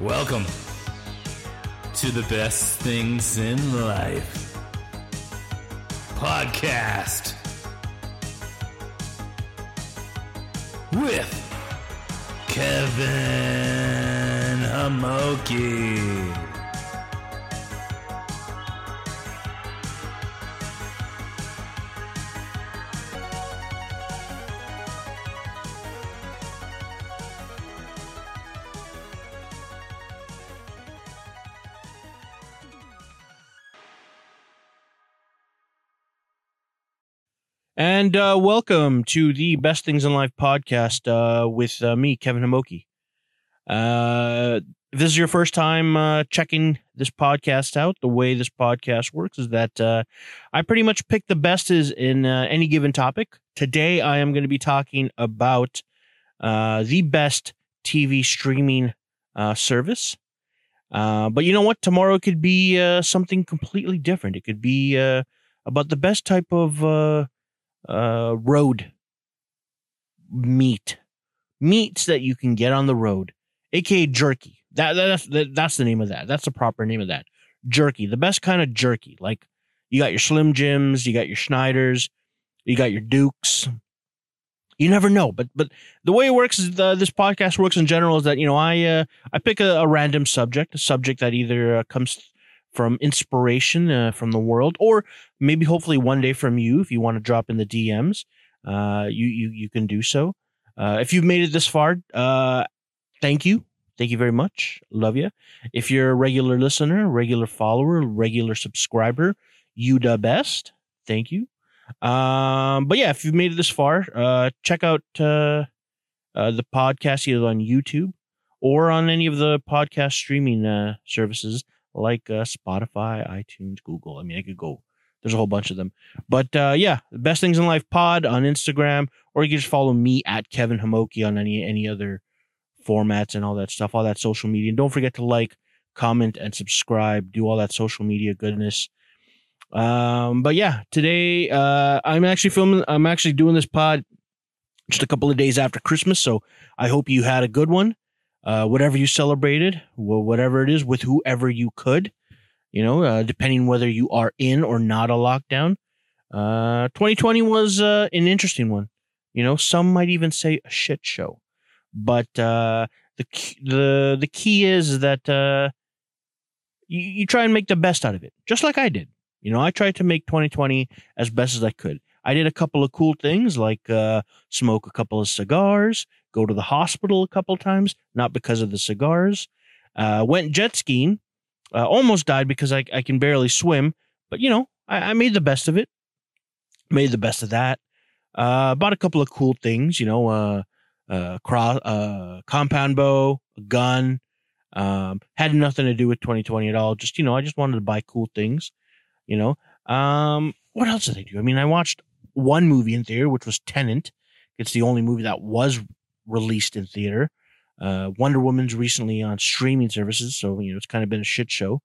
Welcome to the best things in life podcast with Kevin Homoki. And uh, welcome to the Best Things in Life podcast uh, with uh, me, Kevin Homoki. Uh, if this is your first time uh, checking this podcast out, the way this podcast works is that uh, I pretty much pick the best is in uh, any given topic. Today, I am going to be talking about uh, the best TV streaming uh, service. Uh, but you know what? Tomorrow could be uh, something completely different. It could be uh, about the best type of uh, uh, road meat, meats that you can get on the road, aka jerky. That, that's that, that's the name of that. That's the proper name of that. Jerky, the best kind of jerky. Like you got your Slim Jims, you got your Schneiders, you got your Dukes. You never know, but but the way it works is the, this podcast works in general is that you know I uh, I pick a, a random subject, a subject that either uh, comes from inspiration uh, from the world, or maybe hopefully one day from you if you want to drop in the DMs. Uh, you you you can do so. Uh, if you've made it this far, uh, thank you, thank you very much. Love you. If you're a regular listener, regular follower, regular subscriber, you the best. Thank you. Um, but yeah, if you've made it this far, uh, check out uh, uh, the podcast either on YouTube or on any of the podcast streaming uh, services like uh, Spotify, iTunes, Google. I mean, I could go. There's a whole bunch of them. But uh, yeah, the best things in life pod on Instagram, or you can just follow me at Kevin Homoki on any any other formats and all that stuff, all that social media. And don't forget to like, comment, and subscribe. Do all that social media goodness. Um, but yeah, today uh, I'm actually filming. I'm actually doing this pod just a couple of days after Christmas, so I hope you had a good one. Uh, whatever you celebrated, whatever it is, with whoever you could, you know, uh, depending whether you are in or not a lockdown. Uh, 2020 was uh, an interesting one. You know, some might even say a shit show, but uh, the the the key is that uh, you, you try and make the best out of it, just like I did. You know, I tried to make 2020 as best as I could. I did a couple of cool things like uh, smoke a couple of cigars, go to the hospital a couple times, not because of the cigars. Uh, went jet skiing, uh, almost died because I, I can barely swim, but you know, I, I made the best of it. Made the best of that. Uh, bought a couple of cool things, you know, uh, uh, cross, uh, compound bow, a gun. Um, had nothing to do with 2020 at all. Just, you know, I just wanted to buy cool things you know um what else did i do i mean i watched one movie in theater which was Tenet it's the only movie that was released in theater uh wonder woman's recently on streaming services so you know it's kind of been a shit show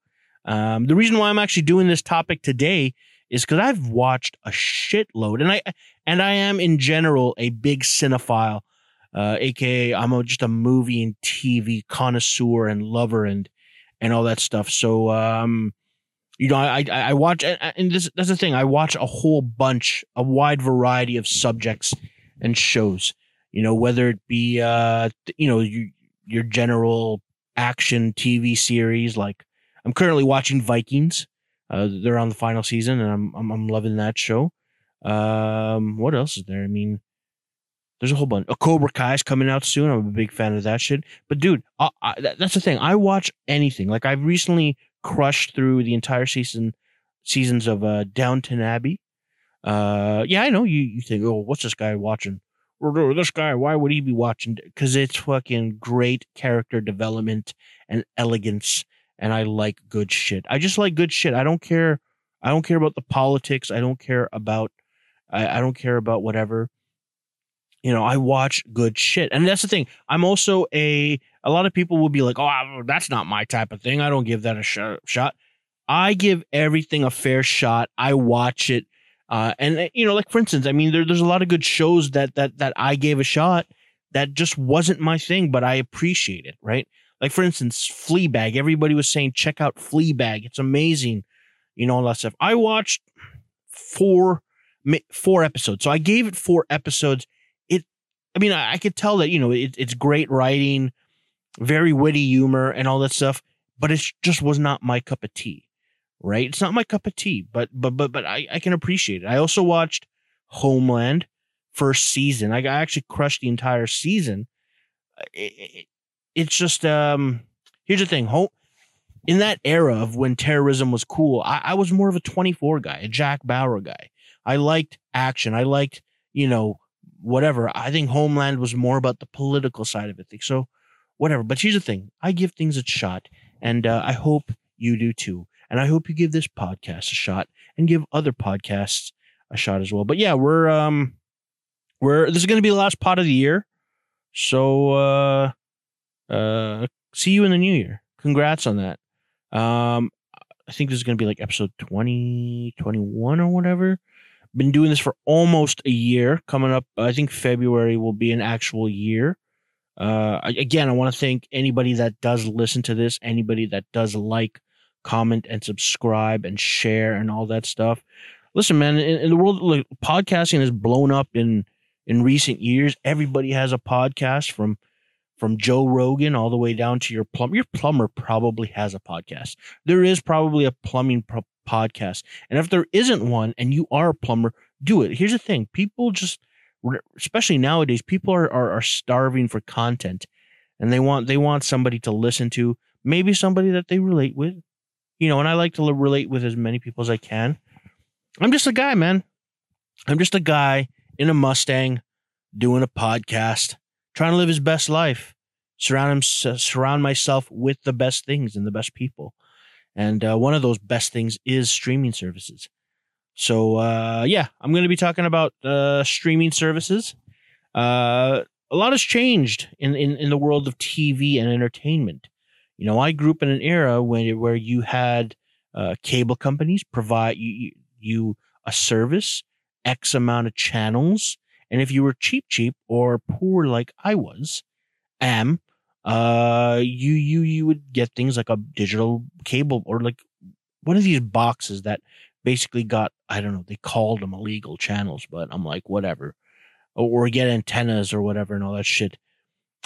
um the reason why i'm actually doing this topic today is because i've watched a shitload and i and i am in general a big cinephile uh aka i'm a, just a movie and tv connoisseur and lover and and all that stuff so um you know, I I, I watch, and, this that's the thing. I watch a whole bunch, a wide variety of subjects and shows. You know, whether it be uh, you know, you, your general action TV series. Like I'm currently watching Vikings. Uh, they're on the final season, and I'm I'm, I'm loving that show. Um, what else is there? I mean, there's a whole bunch. A Cobra Kai is coming out soon. I'm a big fan of that shit. But dude, I, I, that's the thing. I watch anything. Like I've recently crushed through the entire season seasons of uh, Downton Abbey. Uh, yeah, I know you. You think, oh, what's this guy watching? This guy, why would he be watching? Because it's fucking great character development and elegance, and I like good shit. I just like good shit. I don't care. I don't care about the politics. I don't care about. I, I don't care about whatever. You know, I watch good shit, and that's the thing. I'm also a. A lot of people will be like, "Oh, that's not my type of thing. I don't give that a sh- shot." I give everything a fair shot. I watch it, uh, and uh, you know, like for instance, I mean, there, there's a lot of good shows that that that I gave a shot that just wasn't my thing, but I appreciate it, right? Like for instance, Fleabag. Everybody was saying check out Fleabag. It's amazing. You know all that stuff. I watched four four episodes. So I gave it four episodes. It I mean I, I could tell that you know it, it's great writing, very witty humor and all that stuff, but it just was not my cup of tea. Right? It's not my cup of tea, but but but but I, I can appreciate it. I also watched Homeland first season. I, I actually crushed the entire season. It- it- it's just um here's the thing. Home in that era of when terrorism was cool, I, I was more of a 24 guy, a Jack Bauer guy. I liked action. I liked, you know, whatever. I think Homeland was more about the political side of it. So, whatever. But here's the thing I give things a shot, and uh, I hope you do too. And I hope you give this podcast a shot and give other podcasts a shot as well. But yeah, we're, um, we're, this is going to be the last pot of the year. So, uh, uh, see you in the new year. Congrats on that. Um, I think this is going to be like episode 20, 21 or whatever. Been doing this for almost a year. Coming up, I think February will be an actual year. Uh, again, I want to thank anybody that does listen to this, anybody that does like, comment, and subscribe and share and all that stuff. Listen, man, in, in the world, like, podcasting has blown up in in recent years. Everybody has a podcast from from Joe Rogan all the way down to your plumber. Your plumber probably has a podcast. There is probably a plumbing pro- podcast. And if there isn't one and you are a plumber, do it. Here's the thing people just, especially nowadays, people are, are, are starving for content and they want, they want somebody to listen to, maybe somebody that they relate with, you know, and I like to relate with as many people as I can. I'm just a guy, man. I'm just a guy in a Mustang doing a podcast trying to live his best life, surround him, surround myself with the best things and the best people. And uh, one of those best things is streaming services. So uh, yeah, I'm going to be talking about uh, streaming services. Uh, a lot has changed in, in in the world of TV and entertainment. You know, I grew up in an era when where you had uh, cable companies provide you, you a service, X amount of channels, and if you were cheap, cheap or poor like I was, am, uh, you you you would get things like a digital cable or like one of these boxes that basically got I don't know they called them illegal channels, but I'm like whatever, or, or get antennas or whatever and all that shit.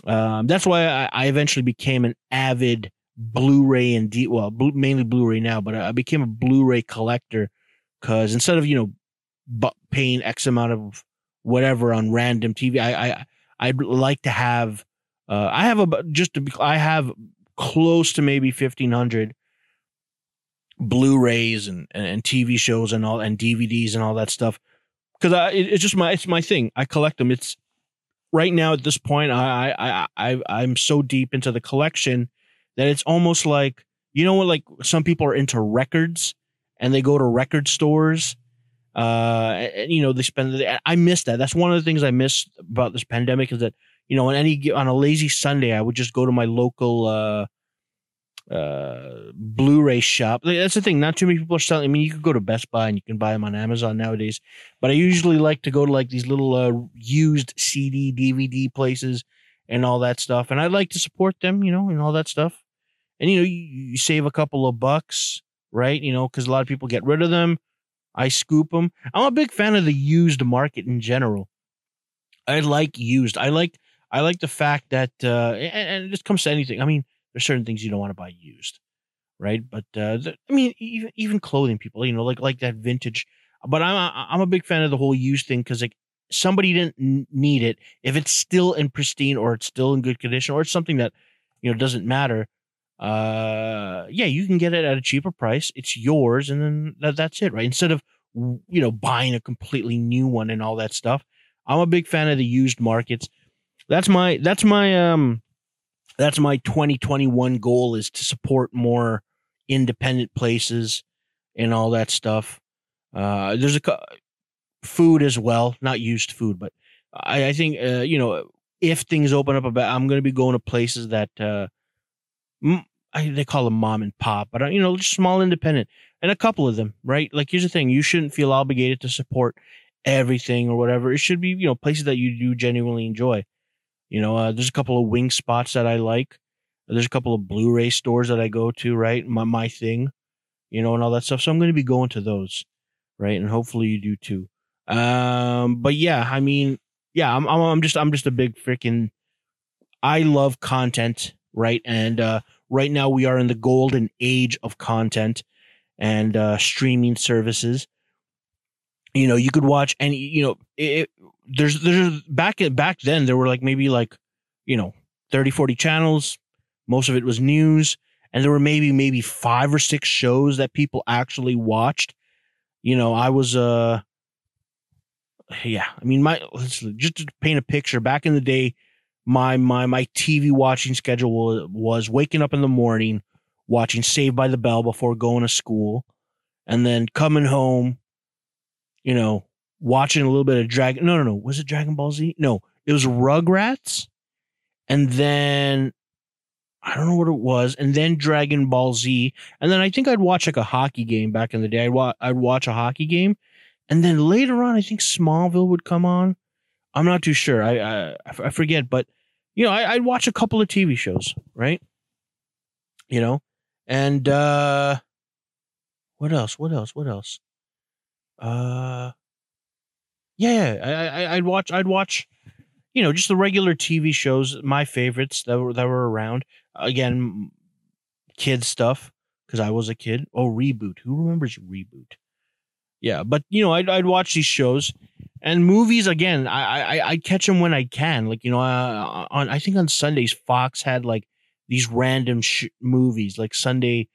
Um, that's why I, I eventually became an avid Blu-ray and D well blu- mainly Blu-ray now, but I became a Blu-ray collector because instead of you know bu- paying X amount of whatever on random TV. I I I'd like to have uh I have a just to be I have close to maybe 1500 Blu-rays and and TV shows and all and DVDs and all that stuff cuz I it, it's just my it's my thing. I collect them. It's right now at this point I I I I'm so deep into the collection that it's almost like you know what like some people are into records and they go to record stores uh and, you know they spend the, i miss that. That's one of the things i miss about this pandemic is that you know on any on a lazy sunday i would just go to my local uh uh blu-ray shop that's the thing not too many people are selling i mean you could go to best buy and you can buy them on amazon nowadays but i usually like to go to like these little uh used cd dvd places and all that stuff and i like to support them you know and all that stuff and you know you, you save a couple of bucks right you know because a lot of people get rid of them I scoop them. I'm a big fan of the used market in general. I like used. I like I like the fact that uh and, and it just comes to anything. I mean, there's certain things you don't want to buy used, right? But uh I mean, even even clothing people, you know, like like that vintage. But I'm a, I'm a big fan of the whole used thing because like somebody didn't need it if it's still in pristine or it's still in good condition or it's something that you know doesn't matter uh yeah you can get it at a cheaper price it's yours and then that, that's it right instead of you know buying a completely new one and all that stuff i'm a big fan of the used markets that's my that's my um that's my 2021 goal is to support more independent places and all that stuff uh there's a food as well not used food but i i think uh you know if things open up a bit i'm going to be going to places that uh they call them mom and pop, but uh, you know, just small independent, and a couple of them, right? Like, here's the thing: you shouldn't feel obligated to support everything or whatever. It should be, you know, places that you do genuinely enjoy. You know, uh, there's a couple of wing spots that I like. There's a couple of Blu-ray stores that I go to, right? My my thing, you know, and all that stuff. So I'm going to be going to those, right? And hopefully you do too. Um, but yeah, I mean, yeah, I'm I'm, I'm just I'm just a big freaking. I love content, right? And uh, right now we are in the golden age of content and uh, streaming services. You know, you could watch any. You know, it, there's there's back back then there were like maybe like you know 30 40 channels. Most of it was news. And there were maybe maybe five or six shows that people actually watched. You know i was uh yeah i mean my just to paint a picture back in the day my my my tv watching schedule was waking up in the morning watching saved by the bell before going to school and then coming home you know watching a little bit of dragon no no no was it dragon ball z no it was rugrats and then I don't know what it was, and then Dragon Ball Z, and then I think I'd watch like a hockey game back in the day. I'd, wa- I'd watch a hockey game, and then later on, I think Smallville would come on. I'm not too sure. I I, I forget, but you know, I, I'd watch a couple of TV shows, right? You know, and uh what else? What else? What else? Uh, yeah, I, I I'd watch. I'd watch you know, just the regular TV shows, my favorites that were that were around. Again, kid stuff because I was a kid. Oh, reboot. Who remembers reboot? Yeah, but you know, I'd I'd watch these shows and movies again. I I I catch them when I can. Like you know, uh, on I think on Sundays Fox had like these random sh- movies, like Sunday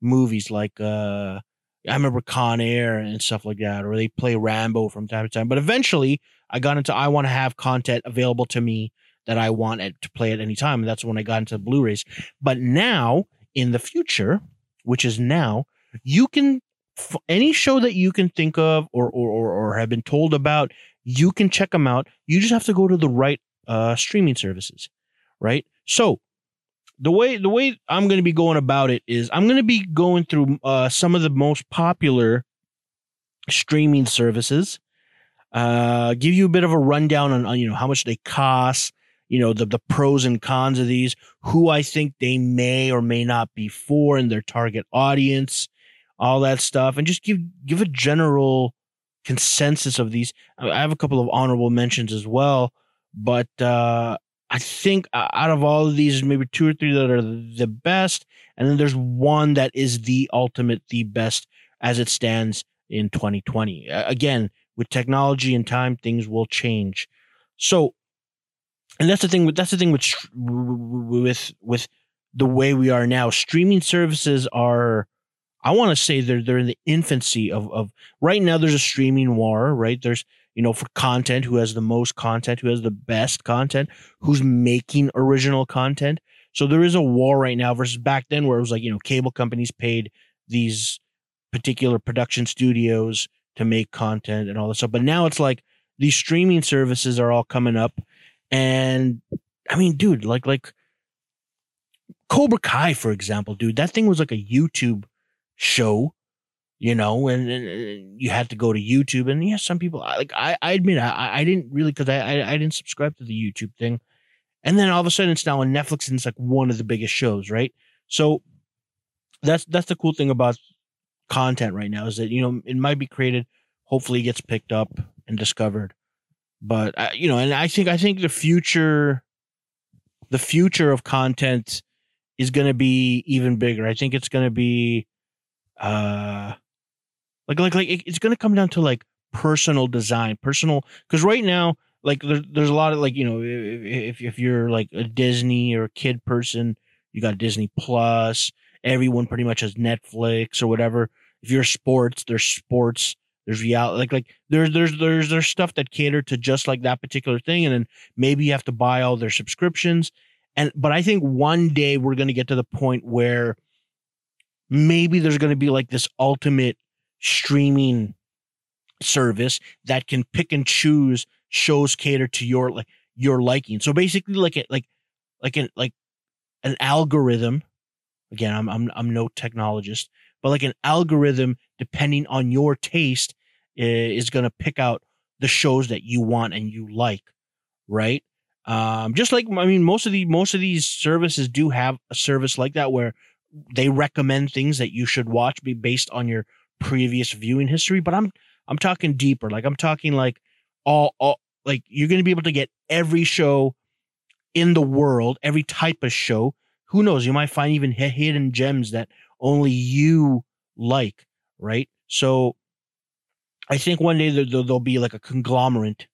movies, like uh I remember Con Air and stuff like that, or they play Rambo from time to time. But eventually, I got into I want to have content available to me that I want to play at any time. And that's when I got into Blu-rays. But now, in the future, which is now, you can any show that you can think of or or or, or have been told about, you can check them out. You just have to go to the right uh, streaming services, right? So the way the way I'm going to be going about it is I'm going to be going through uh, some of the most popular streaming services uh, give you a bit of a rundown on, on, you know how much they cost, you know the the pros and cons of these, who I think they may or may not be for in their target audience, all that stuff, and just give give a general consensus of these. I have a couple of honorable mentions as well, but uh, I think uh, out of all of these, maybe two or three that are the best, and then there's one that is the ultimate, the best as it stands in 2020. Uh, again, with technology and time, things will change. So, and that's the thing. With that's the thing with with with the way we are now. Streaming services are, I want to say they're they're in the infancy of of right now. There's a streaming war, right? There's you know for content who has the most content, who has the best content, who's making original content. So there is a war right now versus back then where it was like you know cable companies paid these particular production studios to make content and all this stuff. But now it's like these streaming services are all coming up, and I mean, dude, like like Cobra Kai, for example, dude, that thing was like a YouTube show, you know, and, and you had to go to YouTube. And yeah, some people like I, I admit I, I didn't really because I, I I didn't subscribe to the YouTube thing, and then all of a sudden it's now on Netflix and it's like one of the biggest shows, right? So that's that's the cool thing about content right now is that you know it might be created hopefully it gets picked up and discovered but uh, you know and i think i think the future the future of content is going to be even bigger i think it's going to be uh like like like it's going to come down to like personal design personal because right now like there, there's a lot of like you know if if you're like a disney or a kid person you got disney plus everyone pretty much has netflix or whatever if you're sports, there's sports. There's reality, like like there's there's there's there's stuff that cater to just like that particular thing, and then maybe you have to buy all their subscriptions. And but I think one day we're going to get to the point where maybe there's going to be like this ultimate streaming service that can pick and choose shows cater to your like your liking. So basically, like it like like an like an algorithm. Again, I'm I'm I'm no technologist, but like an algorithm depending on your taste is going to pick out the shows that you want and you like right Um, just like I mean, most of the most of these services do have a service like that where they recommend things that you should watch be based on your previous viewing history. But I'm I'm talking deeper. Like I'm talking like all all like you're gonna be able to get every show in the world, every type of show. Who knows? You might find even hidden gems that only you like, right? So I think one day there, there'll be like a conglomerate.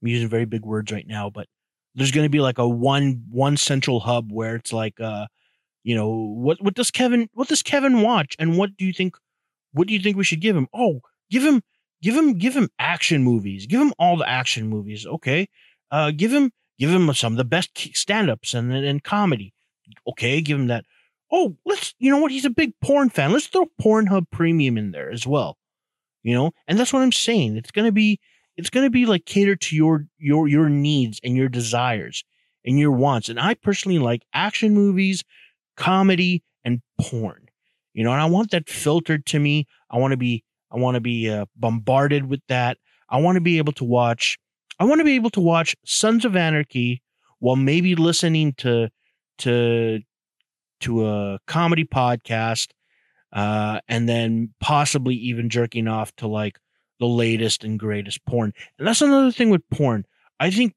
I'm using very big words right now, but there's going to be like a one one central hub where it's like uh you know what what does Kevin what does Kevin watch and what do you think what do you think we should give him? Oh, give him give him give him action movies. Give him all the action movies. Okay. Uh give him give him some of the best stand-ups and and comedy. Okay, give him that. Oh, let's you know what? He's a big porn fan. Let's throw Pornhub Premium in there as well. You know, and that's what I'm saying. It's gonna be it's gonna be like catered to your your your needs and your desires and your wants. And I personally like action movies, comedy, and porn. You know, and I want that filtered to me. I want to be I want to be uh, bombarded with that. I want to be able to watch. I want to be able to watch Sons of Anarchy while maybe listening to to to a comedy podcast, uh, and then possibly even jerking off to like the latest and greatest porn. And that's another thing with porn. I think,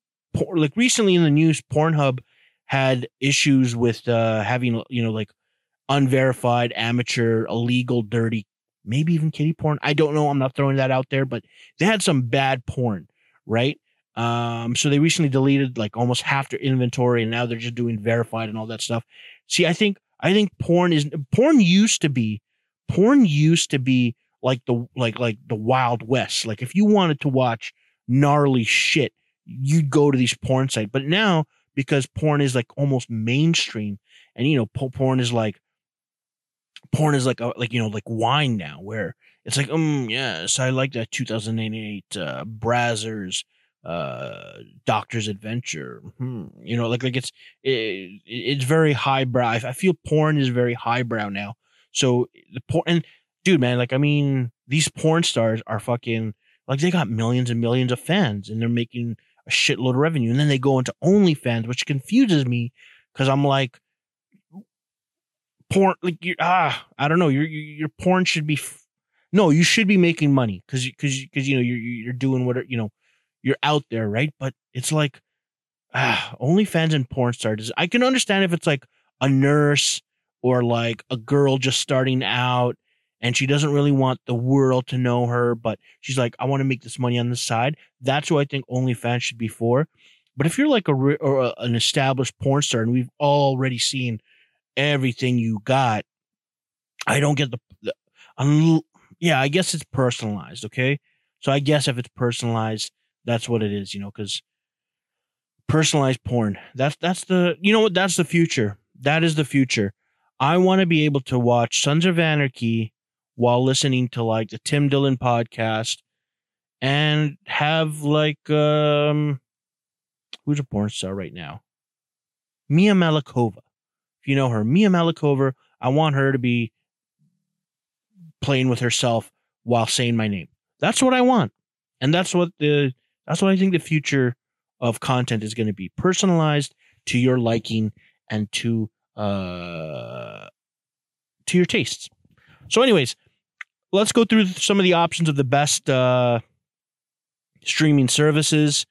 like recently in the news, Pornhub had issues with uh, having you know like unverified, amateur, illegal, dirty, maybe even kitty porn. I don't know. I'm not throwing that out there, but they had some bad porn, right? Um, so they recently deleted like almost half their inventory, and now they're just doing verified and all that stuff. See, I think I think porn is porn used to be porn used to be like the like like the Wild West. Like if you wanted to watch gnarly shit, you'd go to these porn sites. But now because porn is like almost mainstream, and you know, porn is like porn is like a, like you know like wine now, where it's like um yes, I like that 2008 uh, Brazzers uh doctor's adventure hmm. you know like like it's it, it's very highbrow I, feel porn is very highbrow now so the porn and dude man like i mean these porn stars are fucking like they got millions and millions of fans and they're making a shitload of revenue and then they go into OnlyFans which confuses me because i'm like porn like you ah i don't know your your porn should be f- no you should be making money because because because you know you're you're doing what you know you're out there, right? But it's like ah, OnlyFans and porn stars. I can understand if it's like a nurse or like a girl just starting out and she doesn't really want the world to know her, but she's like, I want to make this money on the side. That's what I think OnlyFans should be for. But if you're like a or a, an established porn star and we've already seen everything you got, I don't get the, the yeah, I guess it's personalized, okay? So I guess if it's personalized, that's what it is, you know, because personalized porn. That's that's the you know what that's the future. That is the future. I want to be able to watch Sons of Anarchy while listening to like the Tim Dillon podcast and have like um who's a porn star right now? Mia Malikova. You know her, Mia Malikova, I want her to be playing with herself while saying my name. That's what I want. And that's what the that's what I think the future of content is going to be personalized to your liking and to uh to your tastes. So anyways, let's go through some of the options of the best uh streaming services.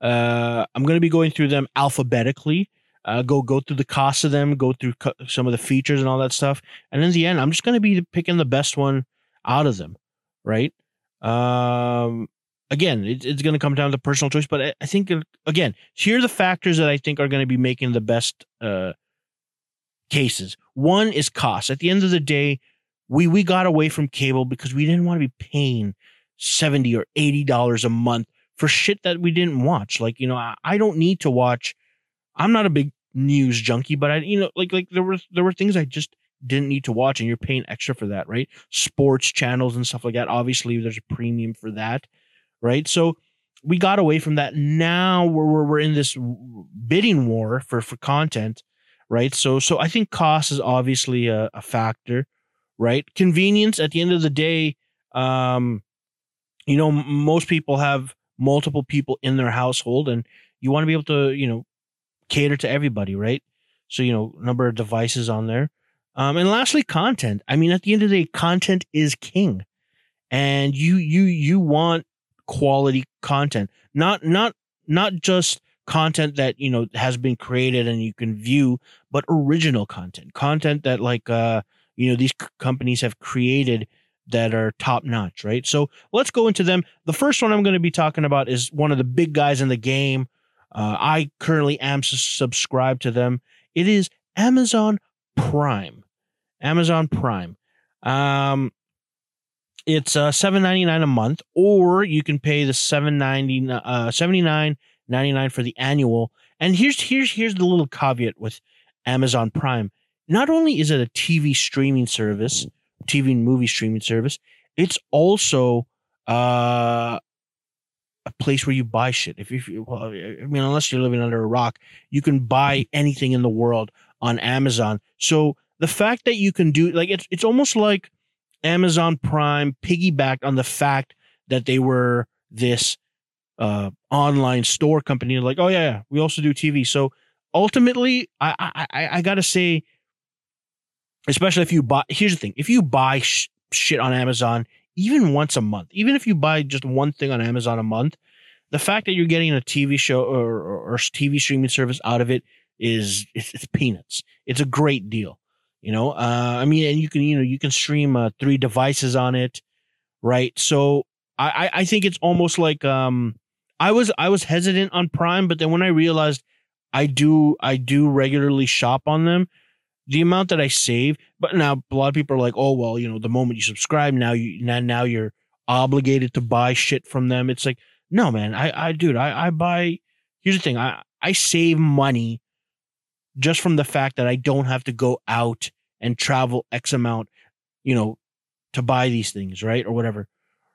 Uh I'm going to be going through them alphabetically. Uh, go go through the cost of them, go through co- some of the features and all that stuff, and in the end, I'm just going to be picking the best one out of them, right? Um, again, it, it's going to come down to personal choice, but I, I think uh, again, here are the factors that I think are going to be making the best uh, cases. One is cost. At the end of the day, we we got away from cable because we didn't want to be paying seventy or eighty dollars a month for shit that we didn't watch. Like you know, I, I don't need to watch. I'm not a big news junkie, but I you know like like there were there were things I just didn't need to watch, and you're paying extra for that, right? Sports channels and stuff like that. Obviously, there's a premium for that right? So we got away from that. Now we're we're, in this bidding war for for content, right? So so I think cost is obviously a, a factor, right? Convenience at the end of the day, um, you know, most people have multiple people in their household, and you want to be able to, you know, cater to everybody, right? So you know, number of devices on there. Um, and lastly, content. I mean, at the end of the day, content is king, and you you you want quality content, not not not just content that you know has been created and you can view, but original content, content that like uh you know these c- companies have created that are top notch, right? So let's go into them. The first one I'm going to be talking about is one of the big guys in the game. Uh, I currently am subscribed to them. It is Amazon Prime. Amazon Prime. Um, it's uh, seven ninety nine a month, or you can pay the seven ninety uh for the annual. And here's here's here's the little caveat with Amazon Prime. Not only is it a TV streaming service, TV and movie streaming service, it's also uh a place where you buy shit. If if you, well, I mean, unless you're living under a rock, you can buy anything in the world on Amazon. So the fact that you can do like it's it's almost like Amazon Prime piggybacked on the fact that they were this uh online store company. Like, oh yeah, yeah we also do TV. So ultimately, I I I, I gotta say, especially if you buy. Here's the thing: if you buy sh- shit on Amazon, even once a month, even if you buy just one thing on Amazon a month, the fact that you're getting a TV show or, or, or TV streaming service out of it is it's, it's peanuts. It's a great deal. You know, uh, I mean, and you can you know you can stream uh, three devices on it, right? So I I- think it's almost like um I was I was hesitant on Prime, but then when I realized I do I do regularly shop on them, the amount that I save. But now a lot of people are like, oh well, you know, the moment you subscribe, now you now now you're obligated to buy shit from them. It's like no man, I I dude I I buy. Here's the thing, I I save money just from the fact that I don't have to go out and travel X amount, you know, to buy these things, right? Or whatever.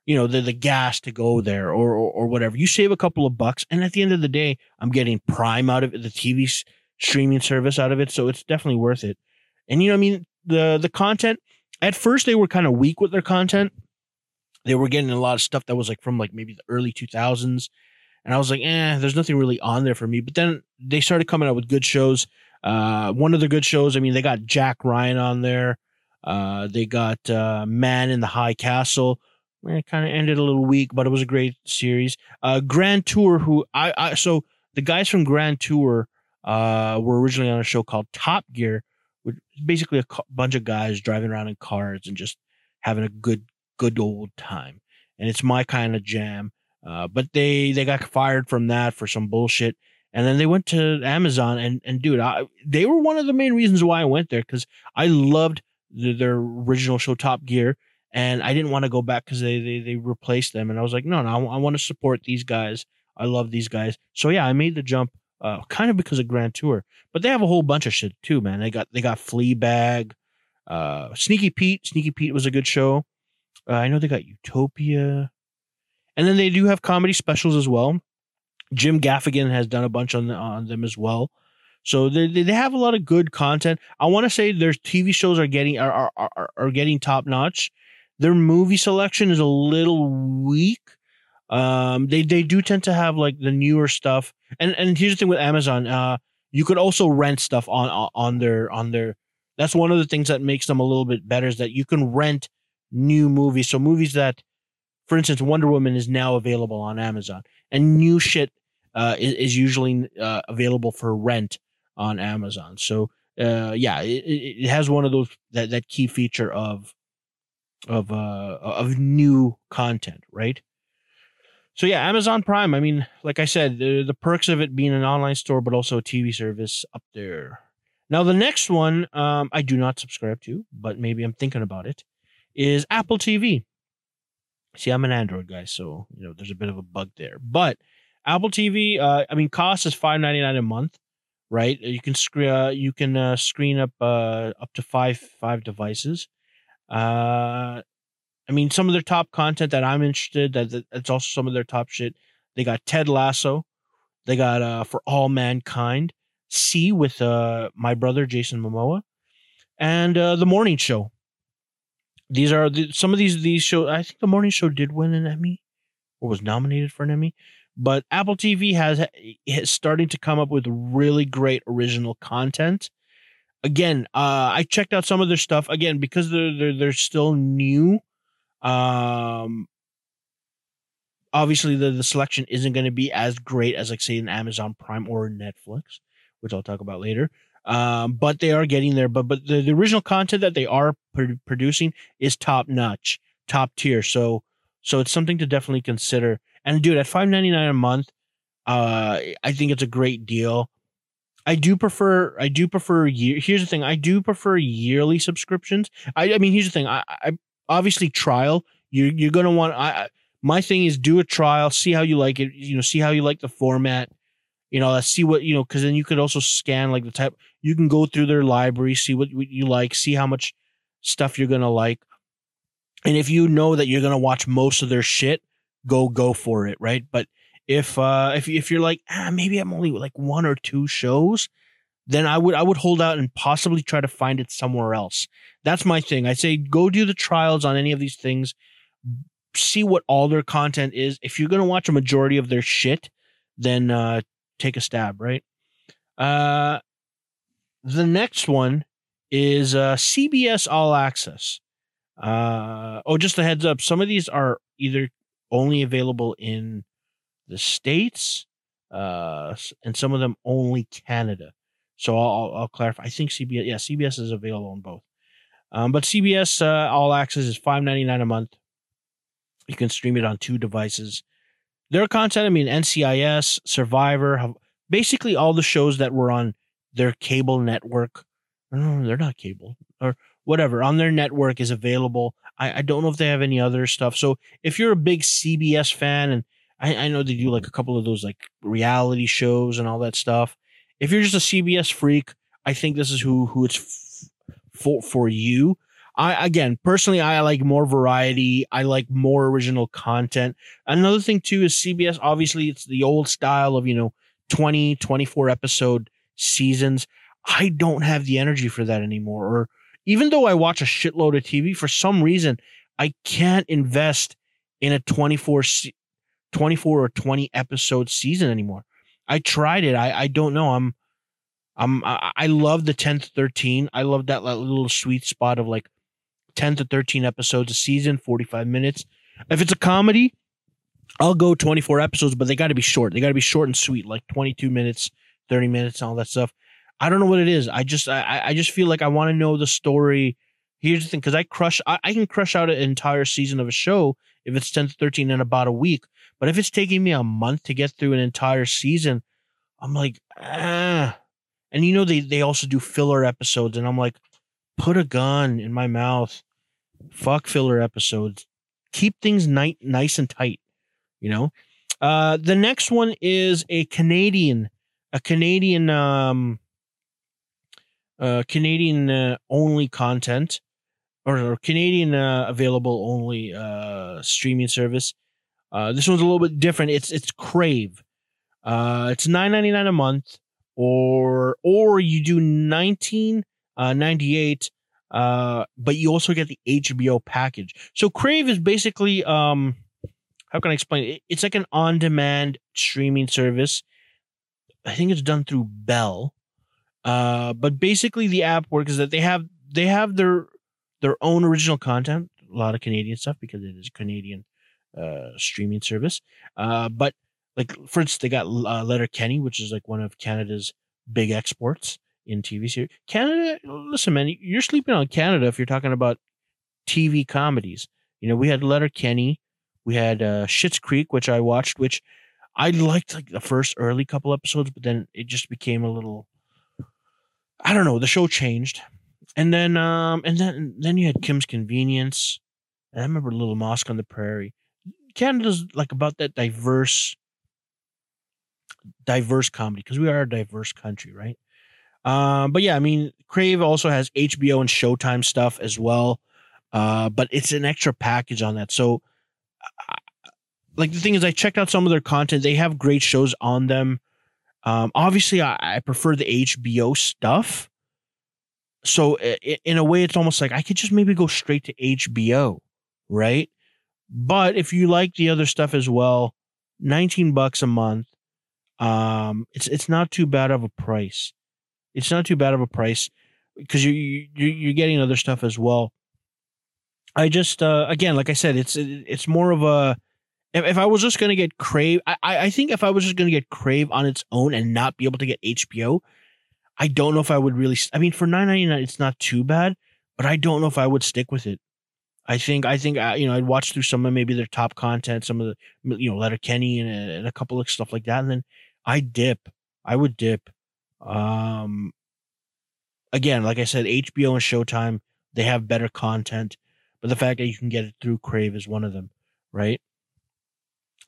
You know, the the gas to go there or, or or whatever. You save a couple of bucks and at the end of the day, I'm getting Prime out of it, the TV s- streaming service out of it, so it's definitely worth it. And you know, I mean, the the content at first they were kind of weak with their content. They were getting a lot of stuff that was like from like maybe the early 2000s. And I was like, eh, there's nothing really on there for me. But then they started coming out with good shows. Uh, one of the good shows, I mean, they got Jack Ryan on there. Uh, they got uh, Man in the High Castle. It kind of ended a little weak, but it was a great series. Uh, Grand Tour, who I, I so the guys from Grand Tour uh, we were originally on a show called Top Gear, which is basically a co- bunch of guys driving around in cars and just having a good, good old time. And it's my kind of jam. Uh, but they they got fired from that for some bullshit, and then they went to Amazon and and dude, I, they were one of the main reasons why I went there because I loved the, their original show Top Gear, and I didn't want to go back because they, they they replaced them, and I was like, no, no, I, want to support these guys. I love these guys, so yeah, I made the jump, uh, kind of because of Grand Tour, but they have a whole bunch of shit too, man. They got they got Fleabag, uh, Sneaky Pete. Sneaky Pete was a good show. Uh, I know they got Utopia. And then they do have comedy specials as well. Jim Gaffigan has done a bunch on on them as well. So they they have a lot of good content. I want to say their TV shows are getting are are, are, are getting top notch. Their movie selection is a little weak. Um, they they do tend to have like the newer stuff. And and here's the thing with Amazon. Uh, you could also rent stuff on on- their on their. That's one of the things that makes them a little bit better is that you can rent new movies. So movies that for instance, Wonder Woman is now available on Amazon, and new shit uh, is, is usually uh, available for rent on Amazon. So uh, yeah, it it has one of those that, that key feature of of uh, of new content, right? So yeah, Amazon Prime. I mean, like I said, the, the perks of it being an online store, but also a TV service up there. Now the next one, um, I do not subscribe to, but maybe I'm thinking about it, is Apple TV. See, I'm an Android guy, so you know there's a bit of a bug there. But Apple TV, uh, I mean, cost is five ninety nine a month, right? You can screen, uh, you can uh, screen up uh, up to five five devices. I mean, some of their top content that I'm interested that- that's also some of their top shit. They got Ted Lasso, they got uh, For All Mankind, See with uh, my brother Jason Momoa, and uh, the Morning Show these are the, some of these these shows. I think the morning show did win an Emmy or was nominated for an Emmy, but Apple TV has is starting to come up with really great original content. Again, uh, I checked out some of their stuff again because they're they're, they're still new. Um, obviously the, the selection isn't going to be as great as like say an Amazon Prime or Netflix, which I'll talk about later. Um, but they are getting there. But but the, the original content that they are pr- producing is top notch, top tier. So so it's something to definitely consider. And dude, at five ninety nine a month, uh, I think it's a great deal. I do prefer I do prefer year. Here's the thing, I do prefer yearly subscriptions. I I mean, here's the thing. I, I obviously trial. You you're gonna want. I my thing is do a trial, see how you like it. You know, see how you like the format. You know, see what you know, because then you could also scan like the type. You can go through their library, see what, what you like, see how much stuff you're gonna like, and if you know that you're gonna watch most of their shit, go go for it, right? But if uh if if you're like ah, maybe I'm only like one or two shows, then I would I would hold out and possibly try to find it somewhere else. That's my thing. I say go do the trials on any of these things, see what all their content is. If you're gonna watch a majority of their shit, then uh take a stab, right? Uh the next one is uh CBS All Access. Uh oh, just a heads up, some of these are either only available in the states, uh, and some of them only Canada. So I'll, I'll clarify. I think CBS, yeah, CBS is available on both. Um, but CBS uh, All Access is five ninety nine a month. You can stream it on two devices. Their content, I mean, NCIS, Survivor, basically all the shows that were on their cable network. No, they're not cable or whatever on their network is available. I, I don't know if they have any other stuff. So if you're a big CBS fan and I, I know they do like a couple of those like reality shows and all that stuff. If you're just a CBS freak, I think this is who who it's f- for for you. I again personally I like more variety. I like more original content. Another thing too is CBS obviously it's the old style of, you know, 20 24 episode seasons. I don't have the energy for that anymore or even though I watch a shitload of TV for some reason I can't invest in a 24 24 or 20 episode season anymore. I tried it. I, I don't know. I'm, I'm, I, I love the 10 to 13. I love that little sweet spot of like 10 to 13 episodes a season, 45 minutes. If it's a comedy, I'll go 24 episodes, but they got to be short. They got to be short and sweet, like 22 minutes, 30 minutes, and all that stuff. I don't know what it is. I just, I, I just feel like I want to know the story. Here's the thing, because I crush, I, I can crush out an entire season of a show if it's 10 to 13 in about a week. But if it's taking me a month to get through an entire season, I'm like, ah. And you know they they also do filler episodes, and I'm like, put a gun in my mouth. Fuck filler episodes. Keep things ni- nice and tight. You know. Uh, the next one is a Canadian, a Canadian, um, uh, Canadian uh, only content, or, or Canadian uh, available only uh streaming service. Uh, this one's a little bit different. It's it's Crave. Uh, it's nine ninety nine a month, or or you do nineteen uh, ninety eight. Uh, but you also get the HBO package. So Crave is basically um, how can I explain it? It's like an on demand streaming service. I think it's done through Bell. Uh, but basically the app works is that they have they have their their own original content, a lot of Canadian stuff because it is Canadian uh, streaming service. Uh, but like for instance, they got uh, Letterkenny, which is like one of Canada's big exports in TV series. Canada, listen, man, you're sleeping on Canada if you're talking about TV comedies. You know, we had Letterkenny, we had uh, Creek, which I watched, which I liked like the first early couple episodes, but then it just became a little. I don't know. The show changed, and then um, and then then you had Kim's Convenience. And I remember Little Mosque on the Prairie. Canada's like about that diverse diverse comedy because we are a diverse country, right? Um, but yeah, I mean, Crave also has HBO and Showtime stuff as well. Uh, but it's an extra package on that. So, like the thing is, I checked out some of their content. They have great shows on them. Um, obviously, I, I prefer the HBO stuff. So, in a way, it's almost like I could just maybe go straight to HBO, right? But if you like the other stuff as well, 19 bucks a month. Um, it's it's not too bad of a price. It's not too bad of a price because you you you're getting other stuff as well. I just uh, again, like I said, it's it's more of a if, if I was just gonna get Crave, I I think if I was just gonna get Crave on its own and not be able to get HBO, I don't know if I would really. I mean, for nine ninety nine, it's not too bad, but I don't know if I would stick with it. I think I think uh, you know I'd watch through some of maybe their top content, some of the you know Letterkenny and, and a couple of stuff like that, and then I dip. I would dip. Um, again, like I said, HBO and Showtime they have better content, but the fact that you can get it through Crave is one of them, right?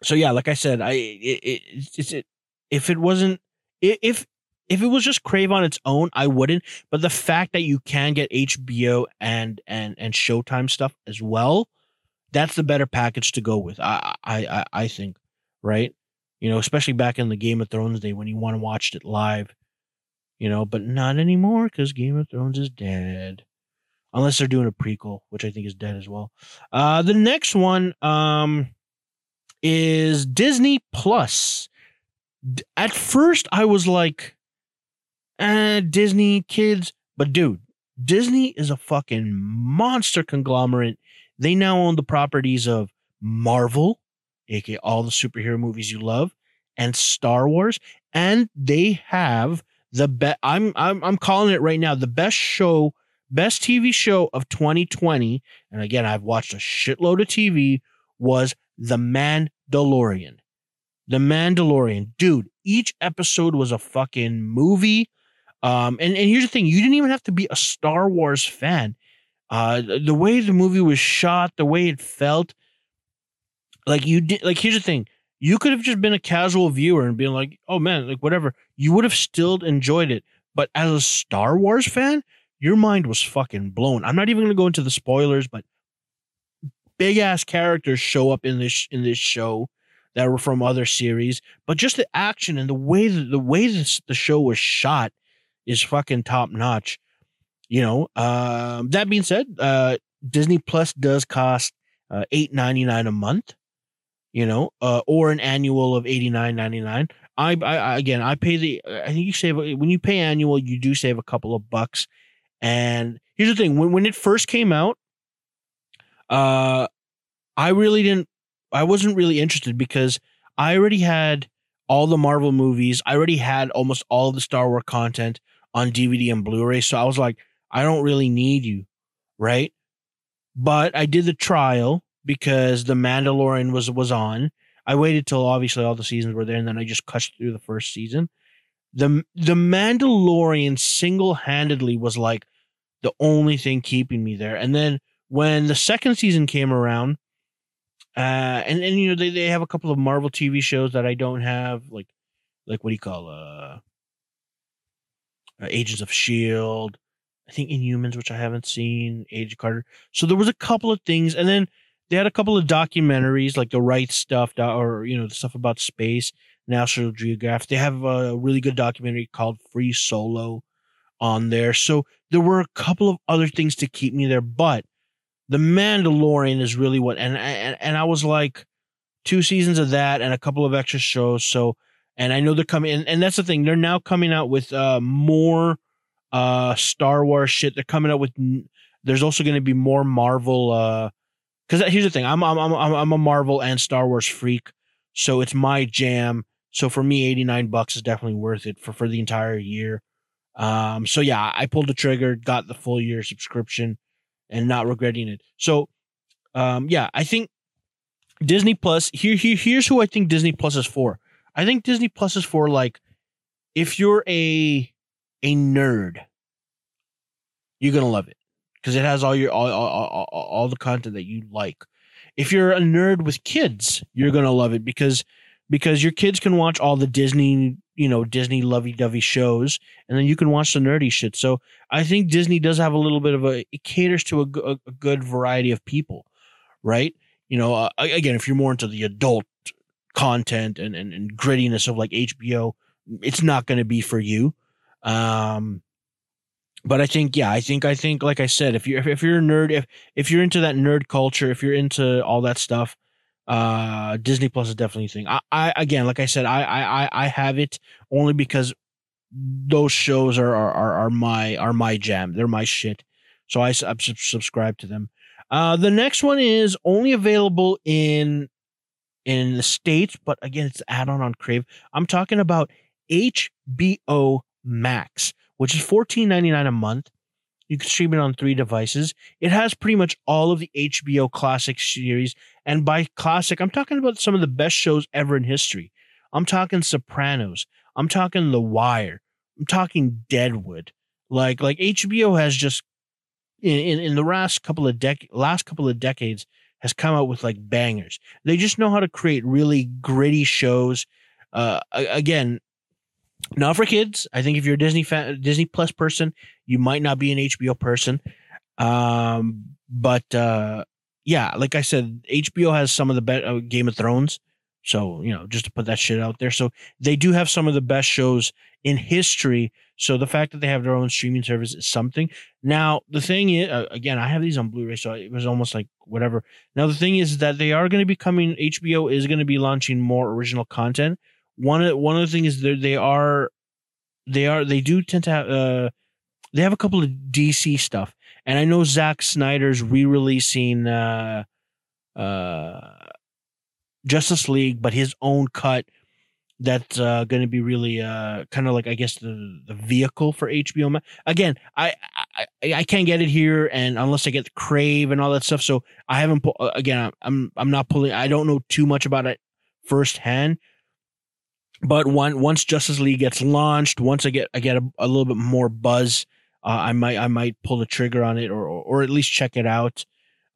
So yeah, like I said, I it, it, it's it if it wasn't if if it was just Crave on its own, I wouldn't. But the fact that you can get HBO and and and Showtime stuff as well, that's the better package to go with. I I I think, right? You know, especially back in the Game of Thrones day when you want to watch it live, you know, but not anymore because Game of Thrones is dead. Unless they're doing a prequel, which I think is dead as well. Uh the next one um is Disney Plus. At first I was like, eh, Disney kids. But dude, Disney is a fucking monster conglomerate. They now own the properties of Marvel, aka all the superhero movies you love, and Star Wars, and they have the best. I'm I'm I'm calling it right now the best show, best TV show of 2020. And again, I've watched a shitload of TV. Was The Mandalorian. The Mandalorian, dude. Each episode was a fucking movie. Um, and, and here's the thing: you didn't even have to be a Star Wars fan. Uh, the way the movie was shot, the way it felt, like you did. Like here's the thing: you could have just been a casual viewer and been like, "Oh man, like whatever." You would have still enjoyed it. But as a Star Wars fan, your mind was fucking blown. I'm not even gonna go into the spoilers, but big ass characters show up in this in this show that were from other series. But just the action and the way that the way this, the show was shot is fucking top notch. You know, um, that being said, uh, Disney Plus does cost uh, eight ninety nine a month. You know, uh, or an annual of eighty nine ninety nine. I, I again, I pay the. I think you save when you pay annual, you do save a couple of bucks. And here's the thing: when when it first came out, uh, I really didn't. I wasn't really interested because I already had all the Marvel movies. I already had almost all the Star Wars content on DVD and Blu-ray. So I was like, I don't really need you, right? But I did the trial because the Mandalorian was was on. I waited till obviously all the seasons were there, and then I just cut through the first season. the The Mandalorian single handedly was like the only thing keeping me there. And then when the second season came around, uh, and and you know they, they have a couple of Marvel TV shows that I don't have, like like what do you call uh, uh Agents of Shield, I think Inhumans, which I haven't seen, Age Carter. So there was a couple of things, and then they had a couple of documentaries like the right stuff, or you know the stuff about space. National Geographic. They have a really good documentary called Free Solo on there. So there were a couple of other things to keep me there, but the Mandalorian is really what and and and I was like two seasons of that and a couple of extra shows. So and I know they're coming and, and that's the thing, they're now coming out with uh more uh Star Wars shit. They're coming out with there's also going to be more Marvel uh cuz here's the thing, I'm I'm I'm I'm a Marvel and Star Wars freak. So it's my jam. So for me 89 bucks is definitely worth it for for the entire year. Um so yeah, I pulled the trigger, got the full year subscription and not regretting it. So, um, yeah, I think Disney Plus. Here, here, here's who I think Disney Plus is for. I think Disney Plus is for like if you're a a nerd, you're gonna love it because it has all your all, all, all, all the content that you like. If you're a nerd with kids, you're gonna love it because because your kids can watch all the Disney, you know, Disney lovey-dovey shows, and then you can watch the nerdy shit. So I think Disney does have a little bit of a it caters to a, a good variety of people, right? You know, uh, again, if you're more into the adult content and, and, and grittiness of like HBO, it's not going to be for you. Um, but I think, yeah, I think, I think, like I said, if you're if, if you're a nerd, if if you're into that nerd culture, if you're into all that stuff, uh disney plus is definitely a thing. I, I again like i said I, I i have it only because those shows are are, are, are my are my jam. They're my shit. So i, I subscribe to them. Uh the next one is only available in in the states but again it's add-on on crave. I'm talking about hbo max which is $14.99 a month. You can stream it on three devices. It has pretty much all of the HBO classic series. And by classic, I'm talking about some of the best shows ever in history. I'm talking Sopranos. I'm talking The Wire. I'm talking Deadwood. Like like HBO has just in, in, in the last couple of dec last couple of decades has come out with like bangers. They just know how to create really gritty shows. Uh, again, not for kids. I think if you're a Disney fan, Disney Plus person, you might not be an HBO person. Um, but uh, yeah, like I said, HBO has some of the best uh, Game of Thrones. So you know, just to put that shit out there. So they do have some of the best shows in history. So the fact that they have their own streaming service is something. Now the thing is, uh, again, I have these on Blu-ray, so it was almost like whatever. Now the thing is that they are going to be coming. HBO is going to be launching more original content one of one of the things is they are they are they do tend to have uh they have a couple of DC stuff, and I know Zack Snyder's re-releasing uh uh Justice League, but his own cut that's uh, going to be really uh, kind of like I guess the the vehicle for HBO. Again, I, I I can't get it here, and unless I get Crave and all that stuff, so I haven't. Pu- again, I'm I'm not pulling. I don't know too much about it firsthand, but one once Justice League gets launched, once I get I get a, a little bit more buzz, uh, I might I might pull the trigger on it or or, at least check it out.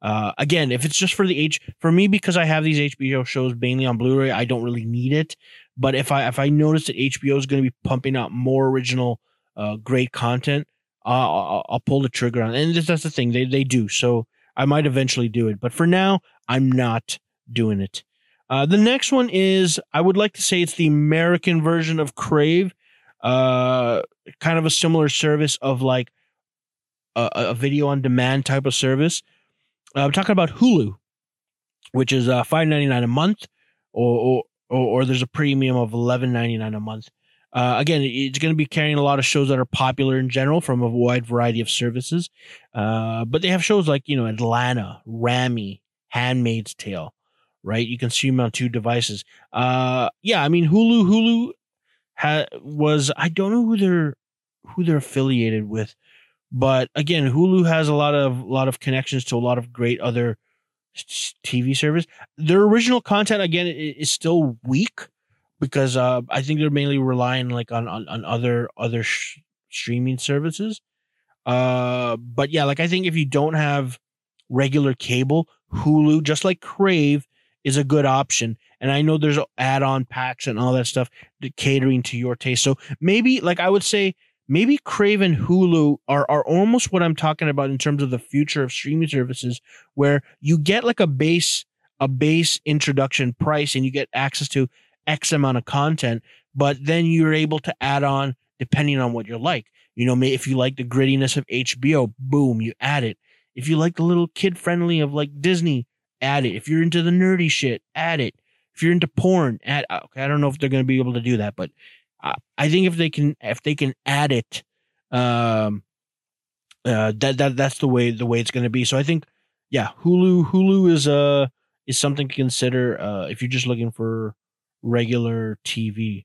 Uh, again, if it's just for the H for me because I have these HBO shows mainly on Blu-ray, I don't really need it. But if I if I notice that HBO is going to be pumping out more original, uh, great content, I'll, I'll pull the trigger on. It. And that's the thing they they do. So I might eventually do it. But for now, I'm not doing it. Uh, the next one is I would like to say it's the American version of Crave, uh, kind of a similar service of like a, a video on demand type of service. Uh, I'm talking about Hulu, which is uh, five ninety nine a month, or, or or there's a premium of eleven ninety nine a month. Uh, again, it's going to be carrying a lot of shows that are popular in general from a wide variety of services. Uh, but they have shows like, you know, Atlanta, Ramy, Handmaid's Tale, right? You can stream on two devices. Uh, yeah, I mean Hulu, Hulu ha- was I don't know who they're who they're affiliated with, but again, Hulu has a lot of a lot of connections to a lot of great other TV service. Their original content again is still weak because uh, I think they're mainly relying like on on, on other other sh- streaming services. Uh, but yeah, like I think if you don't have regular cable, Hulu, just like Crave, is a good option. And I know there's add-on packs and all that stuff catering to your taste. So maybe, like I would say, maybe Crave and Hulu are are almost what I'm talking about in terms of the future of streaming services, where you get like a base a base introduction price and you get access to X amount of content, but then you're able to add on depending on what you like. You know, if you like the grittiness of HBO, boom, you add it. If you like the little kid friendly of like Disney, add it. If you're into the nerdy shit, add it. If you're into porn, add. Uh, okay, I don't know if they're going to be able to do that, but I, I think if they can, if they can add it, um, uh, that that that's the way the way it's going to be. So I think, yeah, Hulu Hulu is uh is something to consider uh if you're just looking for regular TV.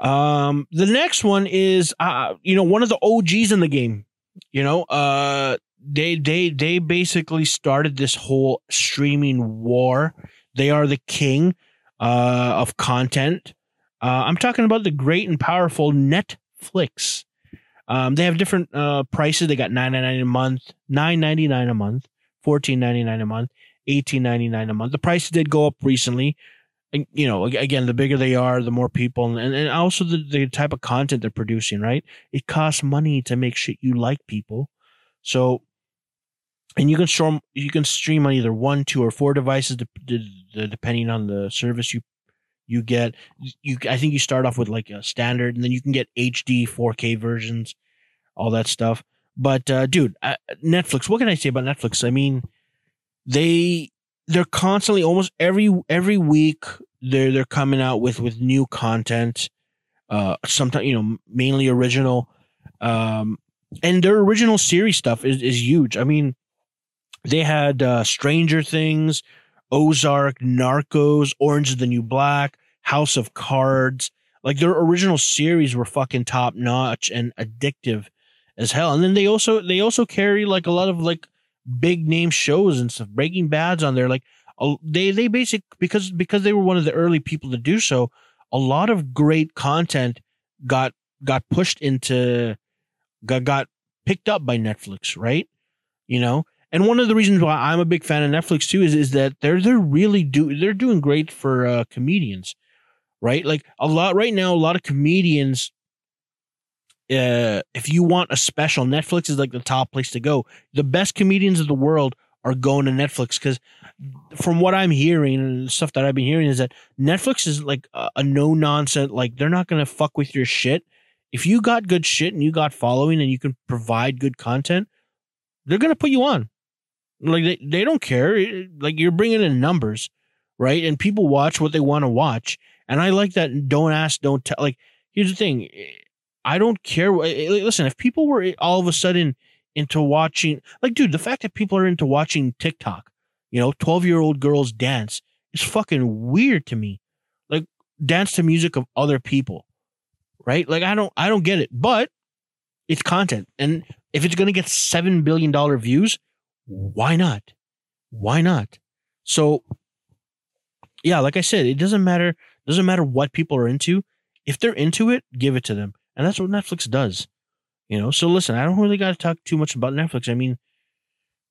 Um, the next one is uh you know one of the OGs in the game. You know, uh, they they they basically started this whole streaming war. They are the king uh, of content. Uh, I'm talking about the great and powerful Netflix. Um, they have different uh, prices. They got nine ninety nine a month, nine ninety nine a month, fourteen ninety nine a month, eighteen ninety nine a month. The prices did go up recently. And, you know, again, the bigger they are, the more people, and, and also the, the type of content they're producing. Right? It costs money to make shit you like, people. So and you can stream you can stream on either one, two, or four devices, depending on the service you you get. You I think you start off with like a standard, and then you can get HD, 4K versions, all that stuff. But uh, dude, uh, Netflix. What can I say about Netflix? I mean, they they're constantly almost every every week they're they're coming out with with new content. Uh, sometimes you know mainly original, um, and their original series stuff is is huge. I mean, they had uh, Stranger Things, Ozark, Narcos, Orange is the New Black, House of Cards. Like their original series were fucking top notch and addictive as hell. And then they also they also carry like a lot of like big name shows and stuff. Breaking Bad's on there. Like they they basic because because they were one of the early people to do so. A lot of great content got got pushed into got got picked up by Netflix, right? You know, and one of the reasons why I'm a big fan of Netflix too is is that they're they're really do they're doing great for uh, comedians, right? Like a lot right now, a lot of comedians. Uh, if you want a special, Netflix is like the top place to go. The best comedians of the world are going to Netflix because, from what I'm hearing and stuff that I've been hearing, is that Netflix is like a, a no nonsense. Like they're not gonna fuck with your shit. If you got good shit and you got following and you can provide good content, they're gonna put you on. Like they, they don't care. Like you're bringing in numbers, right? And people watch what they want to watch. And I like that. Don't ask, don't tell. Like here's the thing. I don't care. Eh, listen, if people were eh, all of a sudden into watching, like, dude, the fact that people are into watching TikTok, you know, 12 year old girls dance is fucking weird to me. Like, dance to music of other people, right? Like, I don't, I don't get it, but it's content. And if it's going to get $7 billion views, why not? Why not? So, yeah, like I said, it doesn't matter. Doesn't matter what people are into. If they're into it, give it to them, and that's what Netflix does. You know. So listen, I don't really got to talk too much about Netflix. I mean,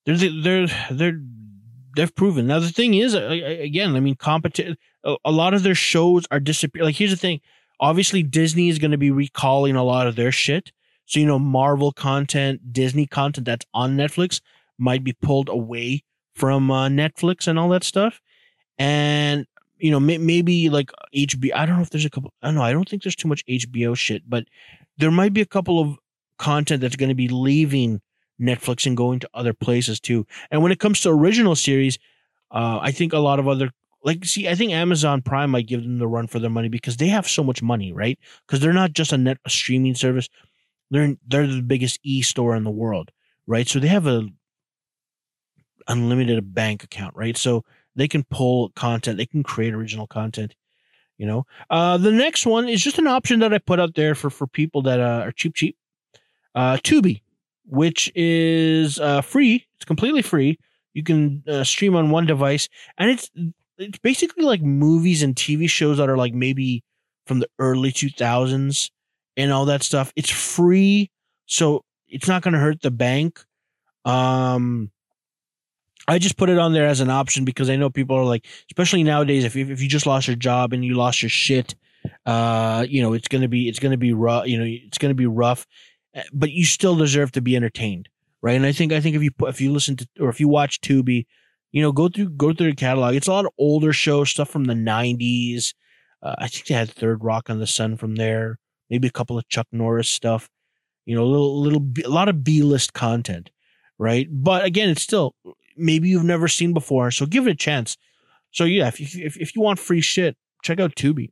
they're they're they're they've proven. Now the thing is, again, I mean, competition. A lot of their shows are disappearing. Like here's the thing. Obviously, Disney is going to be recalling a lot of their shit. So you know, Marvel content, Disney content that's on Netflix might be pulled away from uh, Netflix and all that stuff. And you know, may- maybe like HBO. I don't know if there's a couple. I don't know. I don't think there's too much HBO shit, but there might be a couple of content that's going to be leaving Netflix and going to other places too. And when it comes to original series, uh, I think a lot of other like see, I think Amazon Prime might give them the run for their money because they have so much money, right? Because they're not just a net a streaming service; they're they're the biggest e store in the world, right? So they have a unlimited bank account, right? So they can pull content, they can create original content. You know, uh, the next one is just an option that I put out there for for people that uh, are cheap, cheap. Uh, Tubi, which is uh, free. It's completely free. You can uh, stream on one device, and it's it's basically like movies and TV shows that are like maybe from the early two thousands and all that stuff. It's free, so it's not going to hurt the bank. Um, I just put it on there as an option because I know people are like, especially nowadays, if you, if you just lost your job and you lost your shit, uh, you know, it's gonna be it's gonna be rough. You know, it's gonna be rough, eh, but you still deserve to be entertained, right? And I think I think if you if you listen to or if you watch Tubi, you know, go through go through the catalog. It's a lot of older shows, stuff from the '90s. Uh, I think they had Third Rock on the Sun from there, maybe a couple of Chuck Norris stuff. You know, a little little a lot of B list content, right? But again, it's still maybe you've never seen before. So give it a chance. So yeah, if you, if, if you want free shit, check out Tubi.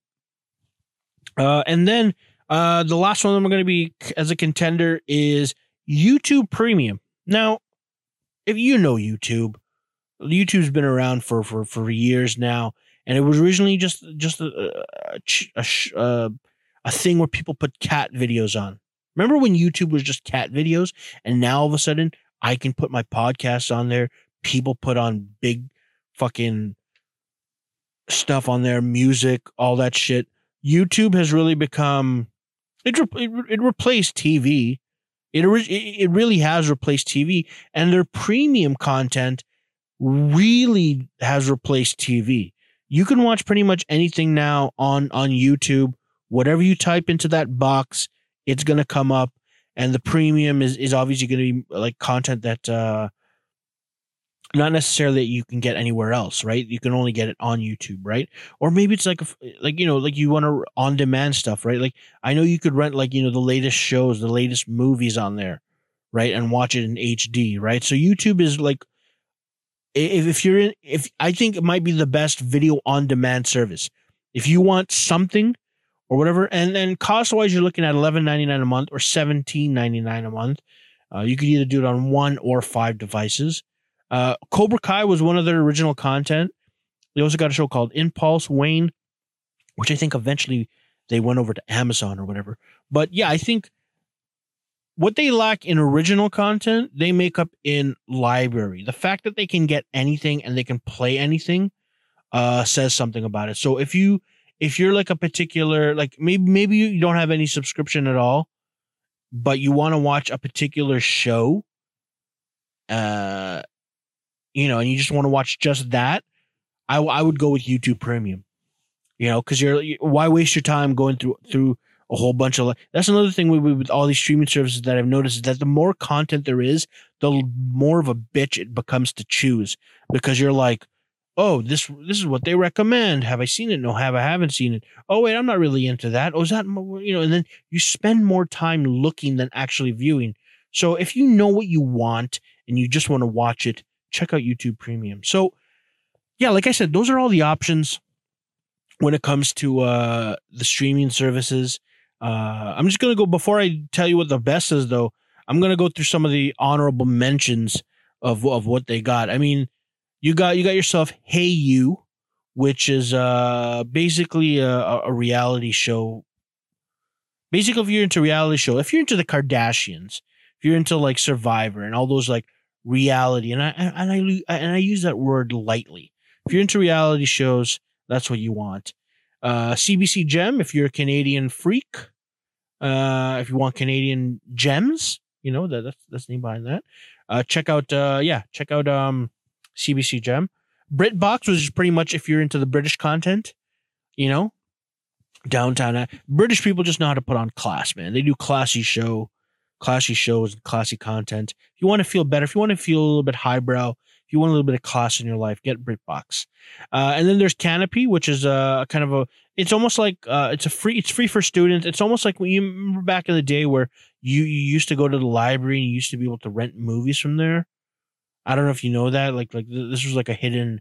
Uh, and then uh, the last one I'm going to be as a contender is YouTube Premium. Now, if you know YouTube, YouTube's been around for for for years now, and it was originally just just a a, a, a thing where people put cat videos on. Remember when YouTube was just cat videos, and now all of a sudden I can put my podcast on there people put on big fucking stuff on their music, all that shit. YouTube has really become it. It, it replaced TV. It it really has replaced TV, and their premium content really has replaced TV. You can watch pretty much anything now on on YouTube. Whatever you type into that box, it's gonna come up, and the premium is is obviously gonna be like content that uh not necessarily that you can get anywhere else, right? You can only get it on YouTube, right? Or maybe it's like a, like you know, like you want to on demand stuff, right? Like I know you could rent like you know the latest shows, the latest movies on there, right, and watch it in HD, right? So YouTube is like if, if you're in if I think it might be the best video on demand service. If you want something or whatever, and then cost wise, you're looking at eleven ninety nine a month or seventeen ninety nine a month. Uh, you could either do it on one or five devices. Uh, Cobra Kai was one of their original content. They also got a show called Impulse Wayne, which I think eventually they went over to Amazon or whatever. But yeah, I think what they lack in original content, they make up in library. The fact that they can get anything and they can play anything uh says something about it. So if you if you're like a particular like maybe maybe you don't have any subscription at all, but you want to watch a particular show, uh you know, and you just want to watch just that, I I would go with YouTube Premium. You know, because you're why waste your time going through through a whole bunch of that's another thing with, with all these streaming services that I've noticed is that the more content there is, the more of a bitch it becomes to choose because you're like, oh, this this is what they recommend. Have I seen it? No, have I haven't seen it. Oh wait, I'm not really into that. Oh, is that you know? And then you spend more time looking than actually viewing. So if you know what you want and you just want to watch it, check out YouTube Premium. So yeah, like I said, those are all the options when it comes to uh the streaming services. Uh, I'm just gonna go before I tell you what the best is, though. I'm gonna go through some of the honorable mentions of of what they got. I mean, you got you got yourself hayu, which is uh basically a, a reality show. Basically, if you're into reality show, if you're into the Kardashians, if you're into like Survivor and all those like reality, and I and I and I use that word lightly. If you're into reality shows, that's what you want. Uh, CBC Gem, if you're a Canadian freak, uh, if you want Canadian gems, you know that that's that's the name behind that. Uh, check out uh, yeah, check out um, CBC Gem. BritBox, is pretty much if you're into the British content, you know, Downton. Uh, British people just know how to put on class, man. They do classy show, classy shows, classy content. If you want to feel better, if you want to feel a little bit highbrow, if you want a little bit of class in your life, get BritBox. Uh, and then there's Kanopy, which is a kind of a. It's almost like uh, it's a free. It's free for students. It's almost like when you remember back in the day where you you used to go to the library and you used to be able to rent movies from there. I don't know if you know that. Like like this was like a hidden.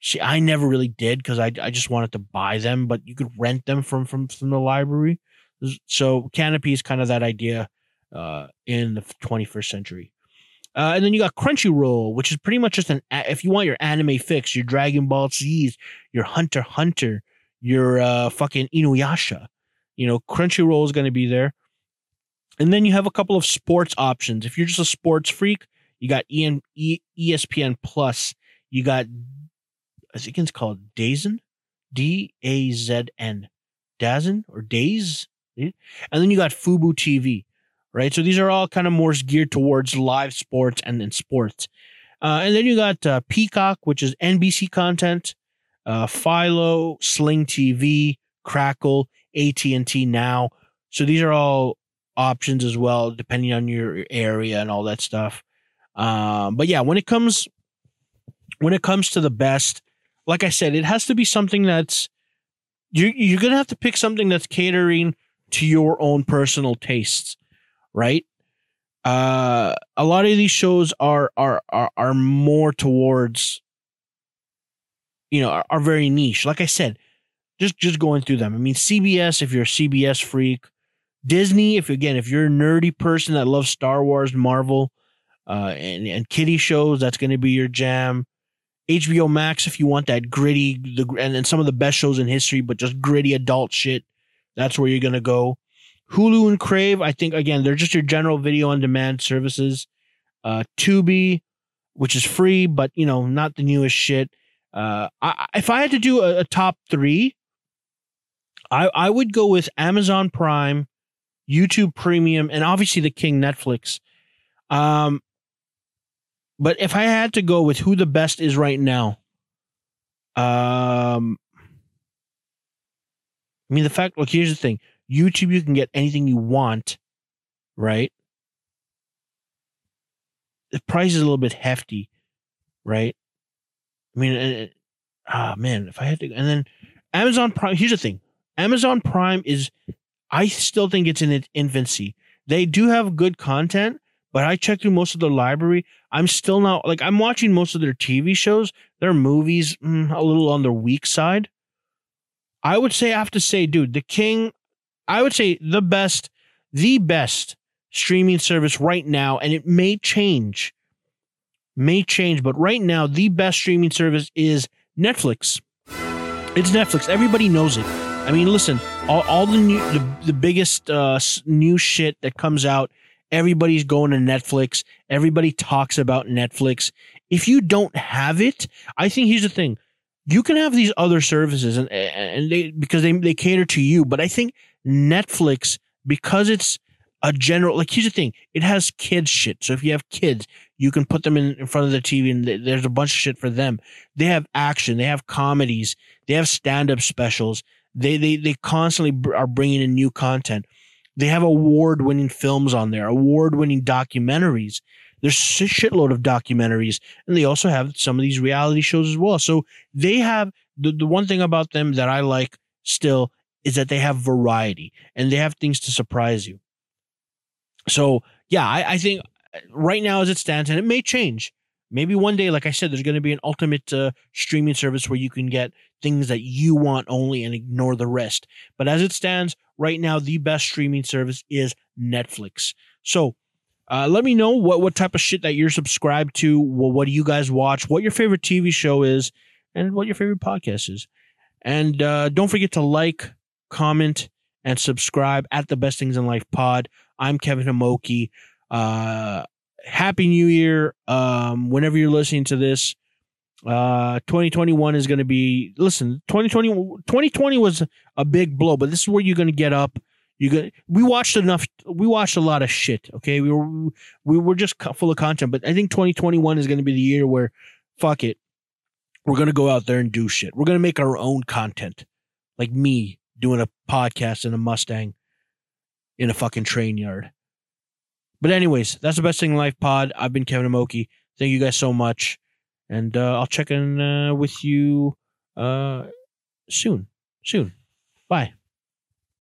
See, I never really did because I I just wanted to buy them, but you could rent them from from from the library. So Kanopy is kind of that idea uh, in the 21st century. Uh, and then you got Crunchyroll, which is pretty much just an if you want your anime fix, your Dragon Ball Z's, your Hunter Hunter, your uh, fucking Inuyasha. You know, Crunchyroll is going to be there. And then you have a couple of sports options. If you're just a sports freak, you got EN, e, ESPN Plus. You got, I think it's called Dazen, D A Z N, Dazen or Days. And then you got Fubo TV right? So these are all kind of more geared towards live sports and then sports. Uh, and then you got uh, Peacock, which is NBC content, uh, Philo, Sling TV, Crackle, AT and T Now. So these are all options as well, depending on your area and all that stuff. Um, but yeah, when it comes when it comes to the best, like I said, it has to be something that's you you're gonna have to pick something that's catering to your own personal tastes right? Uh, a lot of these shows are are are, are more towards, you know, are, are very niche. Like I said, just just going through them. I mean, CBS if you're a CBS freak, Disney if again if you're a nerdy person that loves Star Wars, Marvel, uh, and and kiddie shows, that's going to be your jam. HBO Max if you want that gritty, the and then some of the best shows in history, but just gritty adult shit. That's where you're gonna go. Hulu and Crave, I think again, they're just your general video on demand services. Uh, Tubi, which is free, but you know, not the newest shit. Uh, I, if I had to do a, a top three, I I would go with Amazon Prime, YouTube Premium, and obviously the King Netflix. Um, but if I had to go with who the best is right now, um, I mean the fact. Look, here's the thing: YouTube, you can get anything you want, right? The price is a little bit hefty, right? I mean, ah, oh, man, if I had to, and then Amazon Prime. Here's the thing: Amazon Prime is, I still think it's in its infancy. They do have good content, but I checked through most of their library. I'm still not like I'm watching most of their TV shows. Their movies mm, a little on the weak side. I would say I have to say, dude, The King. I would say the best, the best streaming service right now, and it may change, may change, but right now the best streaming service is Netflix. It's Netflix. Everybody knows it. I mean, listen, all, all the new, the, the biggest uh, new shit that comes out, everybody's going to Netflix. Everybody talks about Netflix. If you don't have it, I think here's the thing: you can have these other services, and and they because they they cater to you. But I think Netflix because it's a general like here's the thing: it has kids shit. So if you have kids, you can put them in, in front of the TV, and th- there's a bunch of shit for them. They have action, they have comedies, they have stand up specials. They they they constantly br- are bringing in new content. They have award winning films on there, award winning documentaries. There's a shitload of documentaries, and they also have some of these reality shows as well. So they have the, the one thing about them that I like still is that they have variety and they have things to surprise you. So yeah, I, I think right now as it stands, and it may change. Maybe one day, like I said, there's going to be an ultimate uh, streaming service where you can get things that you want only and ignore the rest. But as it stands right now, the best streaming service is Netflix. So uh, let me know what, what type of shit that you're subscribed to. Well, what do you guys watch? What your favorite TV show is, and what your favorite podcast is. And uh, don't forget to like, comment, and subscribe at the Best Things in Life Pod. I'm Kevin Homoki. Uh, happy New Year. Um, whenever you're listening to this, uh, 2021 is going to be, listen, 2020, 2020 was a big blow, but this is where you're going to get up. You get, we watched enough, we watched a lot of shit. Okay. We were, we were just full of content, but I think 2021 is going to be the year where fuck it. We're going to go out there and do shit. We're going to make our own content. Like me doing a podcast in a Mustang in a fucking train yard. But anyways, that's the best thing in life pod. I've been Kevin Homoki. Thank you guys so much. And uh, I'll check in uh, with you uh, soon. Soon. Bye.